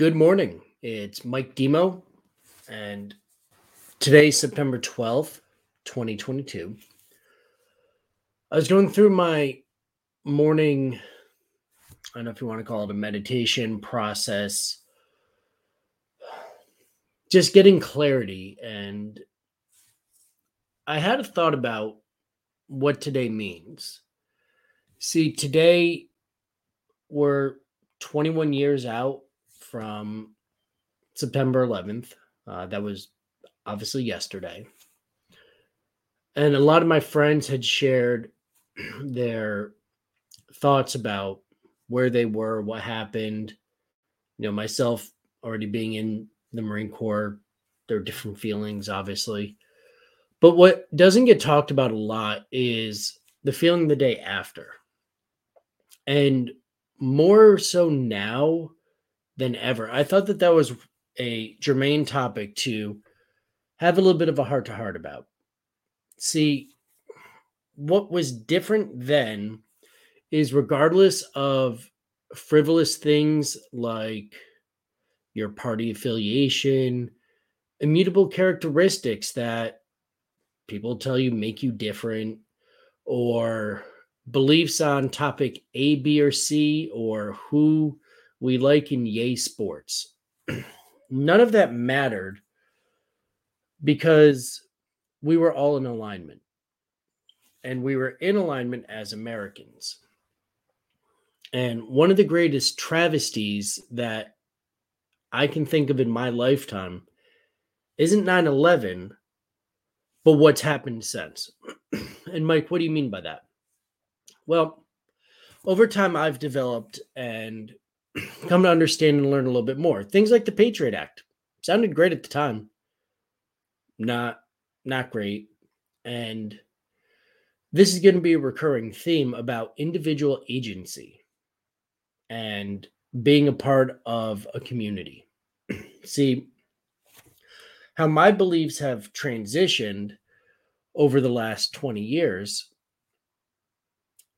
Good morning. It's Mike Demo, and today, September 12th, 2022. I was going through my morning, I don't know if you want to call it a meditation process, just getting clarity. And I had a thought about what today means. See, today we're 21 years out from September 11th. Uh, that was obviously yesterday. And a lot of my friends had shared their thoughts about where they were, what happened. You know, myself already being in the Marine Corps, there are different feelings, obviously. But what doesn't get talked about a lot is the feeling the day after. And more so now than ever. I thought that that was a germane topic to have a little bit of a heart to heart about. See, what was different then is regardless of frivolous things like your party affiliation, immutable characteristics that people tell you make you different, or beliefs on topic A, B, or C, or who we like in Yay Sports. None of that mattered because we were all in alignment. And we were in alignment as Americans. And one of the greatest travesties that I can think of in my lifetime isn't 9 11, but what's happened since. and Mike, what do you mean by that? Well, over time, I've developed and come to understand and learn a little bit more. Things like the Patriot Act sounded great at the time. Not not great. And this is going to be a recurring theme about individual agency and being a part of a community. See, how my beliefs have transitioned over the last 20 years,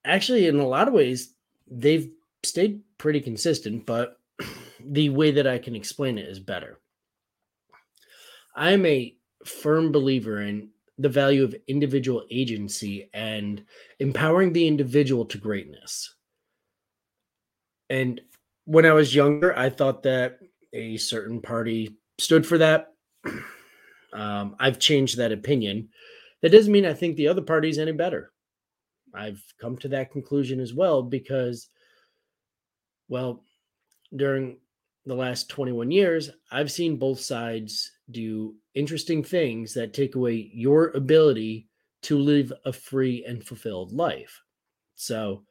actually, in a lot of ways, they've stayed pretty consistent, but the way that I can explain it is better. I am a firm believer in the value of individual agency and empowering the individual to greatness. And when I was younger, I thought that a certain party stood for that. Um, I've changed that opinion. That doesn't mean I think the other party's any better. I've come to that conclusion as well because well, during the last 21 years, I've seen both sides do interesting things that take away your ability to live a free and fulfilled life. So,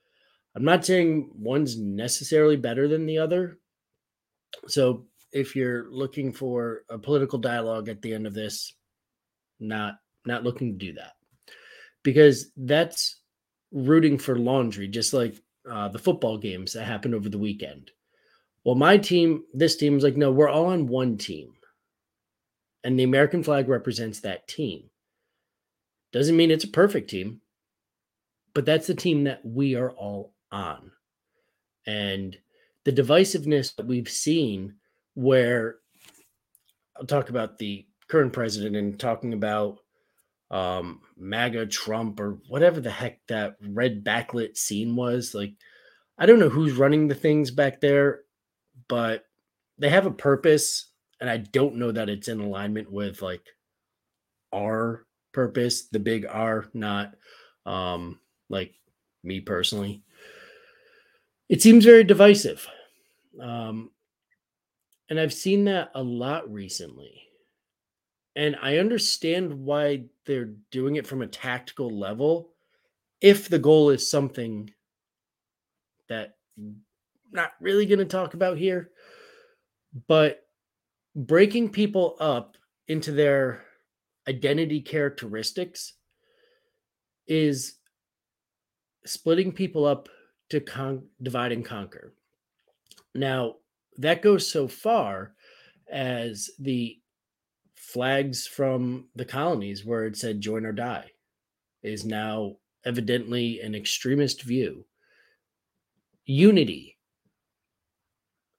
I'm not saying one's necessarily better than the other. So, if you're looking for a political dialogue at the end of this, not not looking to do that. Because that's rooting for laundry just like uh, the football games that happened over the weekend. Well, my team, this team was like, no, we're all on one team. And the American flag represents that team. Doesn't mean it's a perfect team, but that's the team that we are all on. And the divisiveness that we've seen, where I'll talk about the current president and talking about um, MAGA Trump or whatever the heck that red backlit scene was. Like, I don't know who's running the things back there, but they have a purpose. And I don't know that it's in alignment with like our purpose, the big R, not um, like me personally. It seems very divisive. Um, and I've seen that a lot recently and I understand why they're doing it from a tactical level if the goal is something that I'm not really going to talk about here but breaking people up into their identity characteristics is splitting people up to con- divide and conquer. Now that goes so far as the flags from the colonies where it said join or die is now evidently an extremist view. Unity.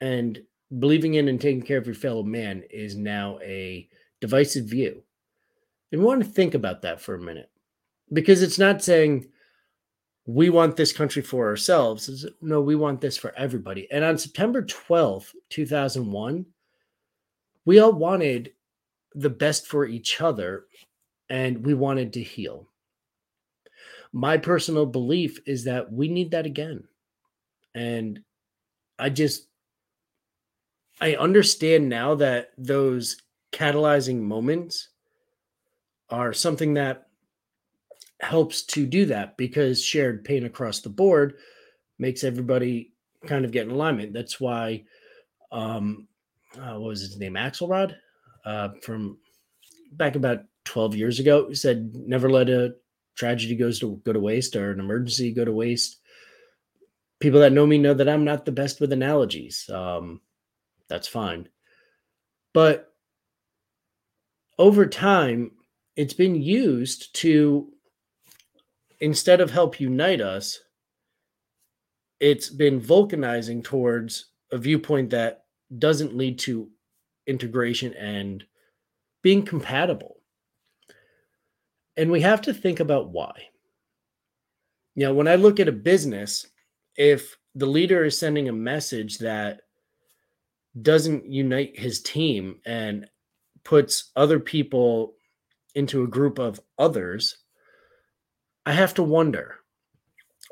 And believing in and taking care of your fellow man is now a divisive view. And we want to think about that for a minute because it's not saying we want this country for ourselves. It's, no, we want this for everybody. And on September 12th, 2001, we all wanted the best for each other and we wanted to heal. My personal belief is that we need that again. And I just, I understand now that those catalyzing moments are something that helps to do that because shared pain across the board makes everybody kind of get in alignment. That's why, um, uh, what was his name? Axelrod uh, from back about 12 years ago who said, never let a tragedy goes to go to waste or an emergency go to waste. People that know me know that I'm not the best with analogies. Um, that's fine. But over time, it's been used to instead of help unite us, it's been vulcanizing towards a viewpoint that doesn't lead to integration and being compatible. And we have to think about why. You know, when I look at a business, if the leader is sending a message that doesn't unite his team and puts other people into a group of others, I have to wonder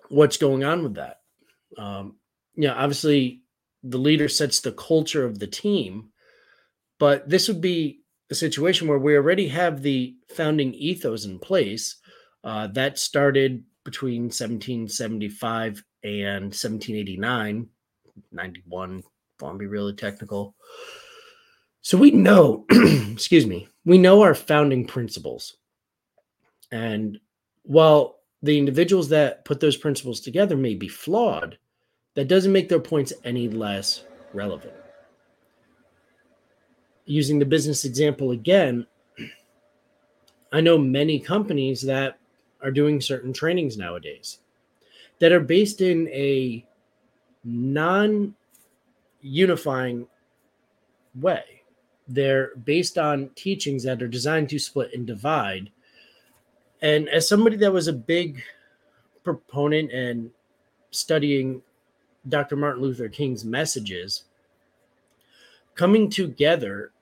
what's going on with that. Um, you know, obviously the leader sets the culture of the team, but this would be a situation where we already have the founding ethos in place. Uh, that started between 1775 and 1789, 91, if I want to be really technical. So we know, excuse me, we know our founding principles. And while the individuals that put those principles together may be flawed, that doesn't make their points any less relevant. Using the business example again, I know many companies that are doing certain trainings nowadays that are based in a non unifying way. They're based on teachings that are designed to split and divide and as somebody that was a big proponent and studying Dr. Martin Luther King's messages, coming together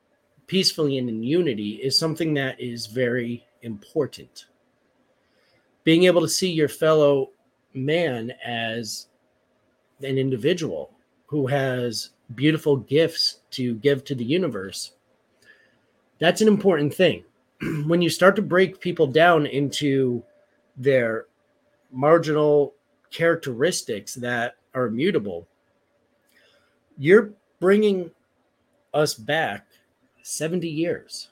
peacefully and in unity is something that is very important. Being able to see your fellow man as an individual who has beautiful gifts to give to the universe, that's an important thing. when you start to break people down into their marginal characteristics that are immutable, you're bringing us back 70 years.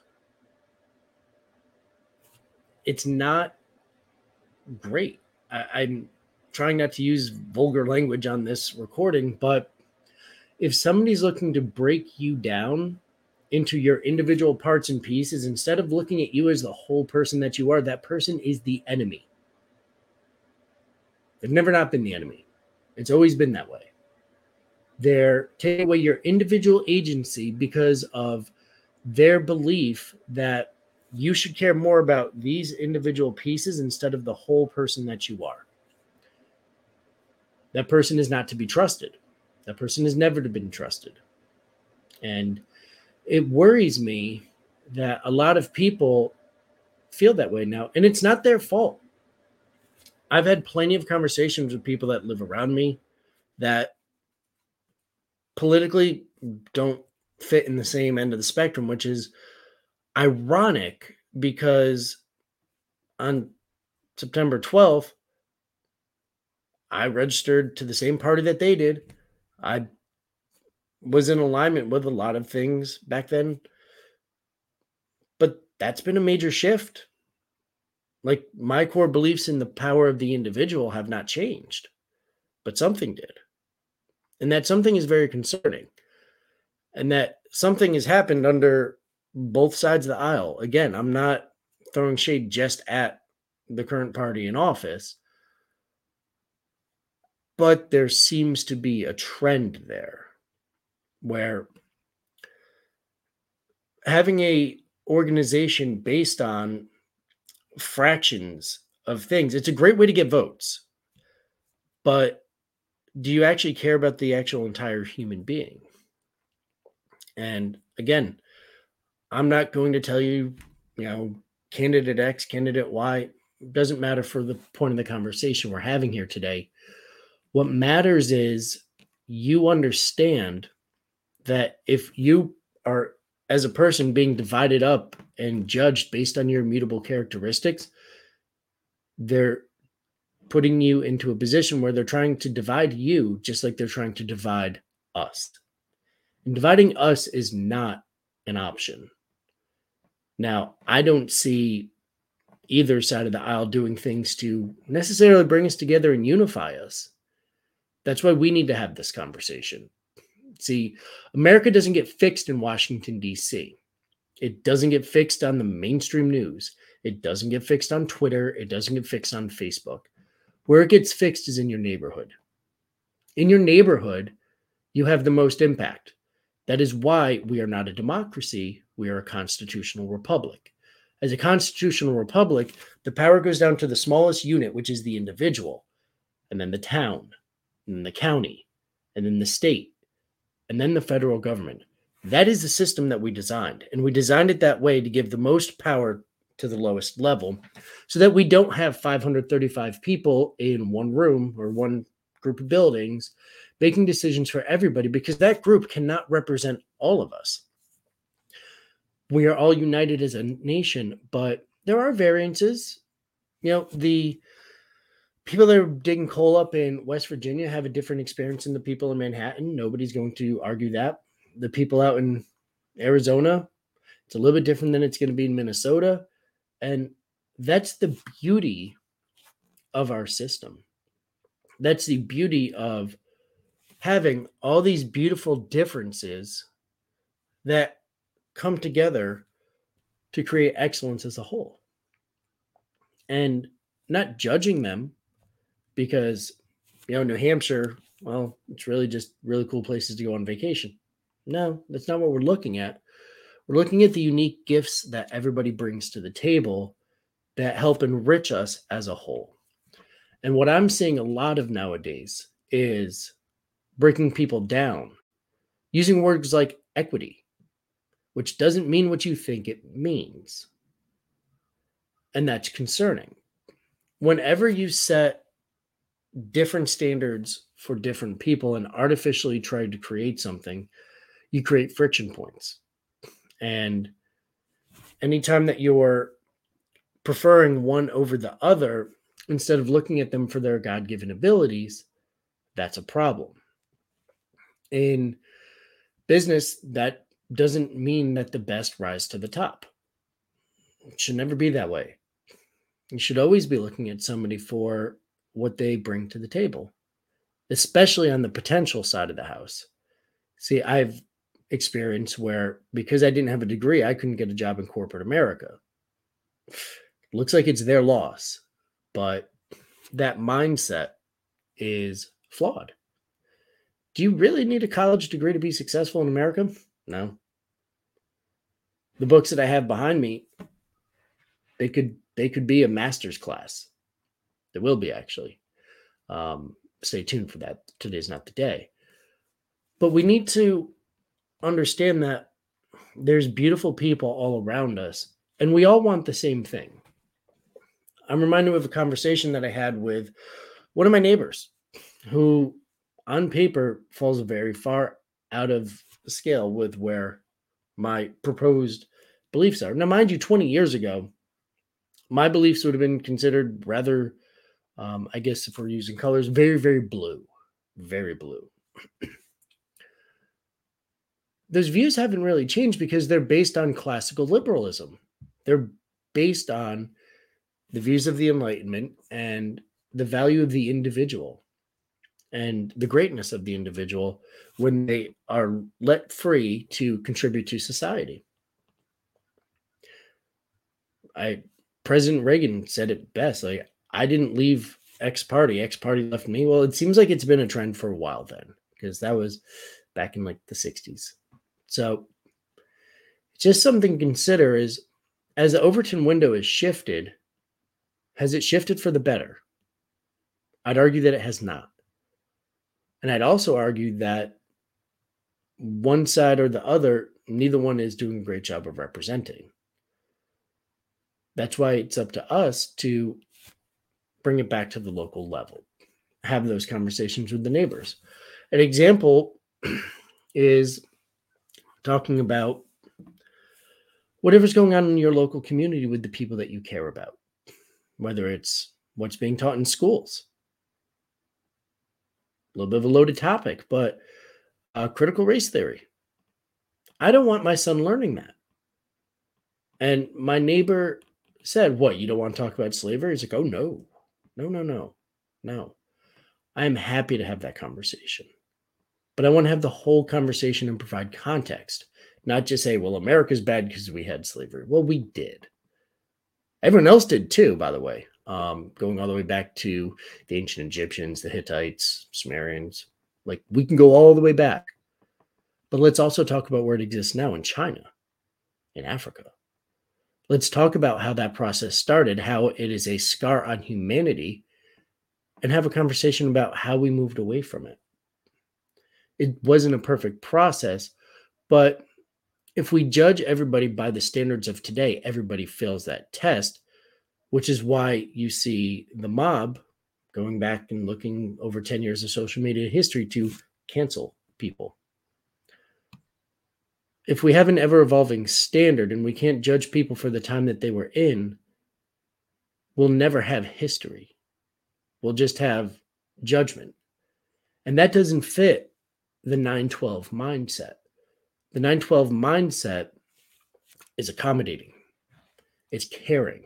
It's not great. I, am trying not to use vulgar language on this recording, but if somebody's looking to break you down into your individual parts and pieces instead of looking at you as the whole person that you are that person is the enemy they've never not been the enemy it's always been that way they're taking away your individual agency because of their belief that you should care more about these individual pieces instead of the whole person that you are. That person is not to be trusted. That person has never been trusted. And it worries me that a lot of people feel that way now, and it's not their fault. I've had plenty of conversations with people that live around me that politically don't fit in the same end of the spectrum, which is ironic because on September 12th, I registered to the same party that they did. I was in alignment with a lot of things back then. But that's been a major shift. Like my core beliefs in the power of the individual have not changed, but something did. And that something is very concerning. And that something has happened under both sides of the aisle. Again, I'm not throwing shade just at the current party in office, but there seems to be a trend there where having a organization based on fractions of things it's a great way to get votes but do you actually care about the actual entire human being and again i'm not going to tell you you know candidate x candidate y doesn't matter for the point of the conversation we're having here today what matters is you understand that if you are as a person being divided up and judged based on your immutable characteristics, they're putting you into a position where they're trying to divide you just like they're trying to divide us. Dividing us is not an option. Now, I don't see either side of the aisle doing things to necessarily bring us together and unify us. That's why we need to have this conversation. See, America doesn't get fixed in Washington, D.C., it doesn't get fixed on the mainstream news. It doesn't get fixed on Twitter. It doesn't get fixed on Facebook. Where it gets fixed is in your neighborhood. In your neighborhood, you have the most impact. That is why we are not a democracy, we are a constitutional republic. As a constitutional republic, the power goes down to the smallest unit, which is the individual, and then the town, and then the county, and then the state, and then the federal government. That is the system that we designed. And we designed it that way to give the most power to the lowest level so that we don't have 535 people in one room or one group of buildings making decisions for everybody because that group cannot represent all of us. We are all united as a nation, but there are variances. You know, the people that are digging coal up in West Virginia have a different experience than the people in Manhattan. Nobody's going to argue that. The people out in Arizona, it's a little bit different than it's going to be in Minnesota. And that's the beauty of our system. That's the beauty of having all these beautiful differences that come together to create excellence as a whole. And not judging them because you know New Hampshire, well, it's really just really cool places to go on vacation. No, that's not what we're looking at. We're looking at the unique gifts that everybody brings to the table that help enrich us as a whole. And what I'm seeing a lot of nowadays is breaking people down using words like equity, which doesn't mean what you think it means. And that's concerning. Whenever you set different standards for different people and artificially try to create something, you create friction points. And anytime that you're preferring one over the other, instead of looking at them for their God given abilities, that's a problem. In business, that doesn't mean that the best rise to the top. It should never be that way. You should always be looking at somebody for what they bring to the table, especially on the potential side of the house. See, I've experienced where because I didn't have a degree, I couldn't get a job in corporate America. Looks like it's their loss, but that mindset is flawed. Do you really need a college degree to be successful in America? No. The books that I have behind me, they could they could be a master's class. There will be actually. Um, stay tuned for that. Today's not the day. But we need to understand that there's beautiful people all around us, and we all want the same thing. I'm reminded of a conversation that I had with one of my neighbors who, on paper, falls very far out of scale with where my proposed beliefs are. Now, mind you, 20 years ago, my beliefs would have been considered rather um, I guess if we're using colors, very, very blue, very blue. Those views haven't really changed because they're based on classical liberalism. They're based on the views of the Enlightenment and the value of the individual and the greatness of the individual when they are let free to contribute to society. I President Reagan said it best. Like I didn't leave X party, X party left me. Well, it seems like it's been a trend for a while then, because that was back in like the 60s. So just something to consider is as the Overton window is shifted, has it shifted for the better? I'd argue that it has not. And I'd also argue that one side or the other, neither one is doing a great job of representing. That's why it's up to us to bring it back to the local level, have those conversations with the neighbors. An example is talking about whatever's going on in your local community with the people that you care about, whether it's what's being taught in schools. A little bit of a loaded topic, but uh, critical race theory. I don't want my son learning that. And my neighbor said, What, you don't want to talk about slavery? He's like, Oh, no, no, no, no, no. I am happy to have that conversation. But I want to have the whole conversation and provide context, not just say, Well, America's bad because we had slavery. Well, we did. Everyone else did too, by the way, um, going all the way back to the ancient Egyptians, the Hittites, Sumerians. Like we can go all the way back. But let's also talk about where it exists now in China, in Africa, Let's talk about how that process started, how it is a scar on humanity, and have a conversation about how we moved away from it. It wasn't a perfect process, but if we judge everybody by the standards of today, everybody fails that test, which is why you see the mob going back and looking over 10 years of social media history to cancel people if we have an ever evolving standard and we can't judge people for the time that they were in, we'll never have history. We'll just have judgment. And that doesn't fit the 912 mindset. The 912 mindset is accommodating, it's caring,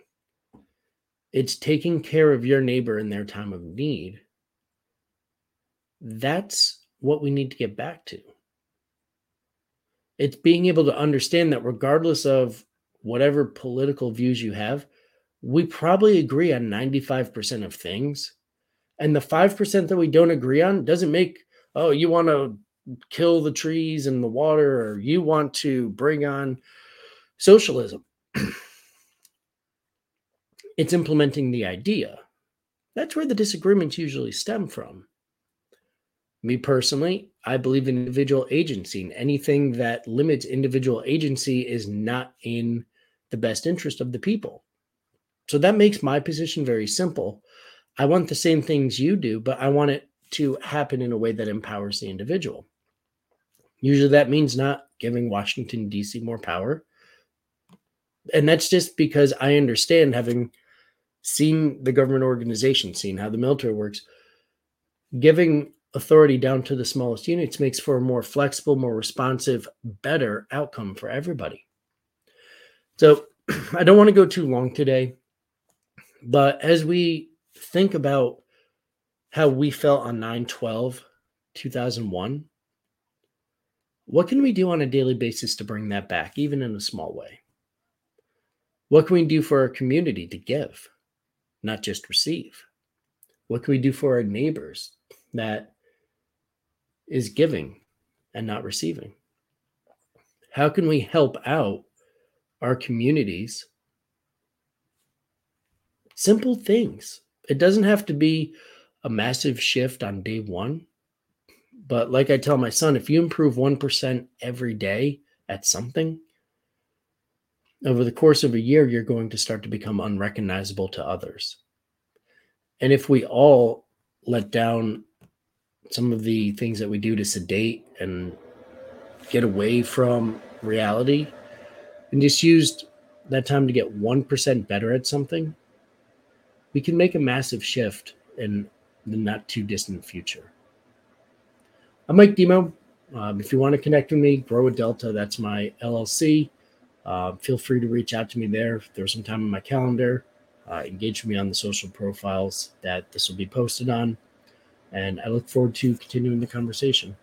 it's taking care of your neighbor in their time of need. That's what we need to get back to it's being able to understand that regardless of whatever political views you have, we probably agree on 95% of things. And the 5% that we don't agree on doesn't make, oh, you want to kill the trees and the water, or you want to bring on socialism. it's implementing the idea. That's where the disagreements usually stem from. Me personally, I believe in individual agency, and anything that limits individual agency is not in the best interest of the people. So that makes my position very simple. I want the same things you do, but I want it to happen in a way that empowers the individual. Usually that means not giving Washington, D.C. more power. And that's just because I understand having seen the government organization, seen how the military works, giving authority down to the smallest units makes for a more flexible, more responsive, better outcome for everybody. So I don't want to go too long today, but as we think about how we felt on 9 12 2001, what can we do on a daily basis to bring that back, even in a small way? What can we do for our community to give, not just receive? What can we do for our neighbors that is giving and not receiving? How can we help out our communities? Simple things. It doesn't have to be a massive shift on day one. But like I tell my son, if you improve 1% every day at something, over the course of a year, you're going to start to become unrecognizable to others. And if we all let down some of the things that we do to sedate and get away from reality and just used that time to get 1% better at something, we can make a massive shift in the not too distant future. I'm Mike Demo. Um, if you want to connect with me, Grow a Delta, that's my LLC. Uh, feel free to reach out to me there. If there's some time in my calendar, uh, engage me on the social profiles that this will be posted on and I look forward to continuing the conversation.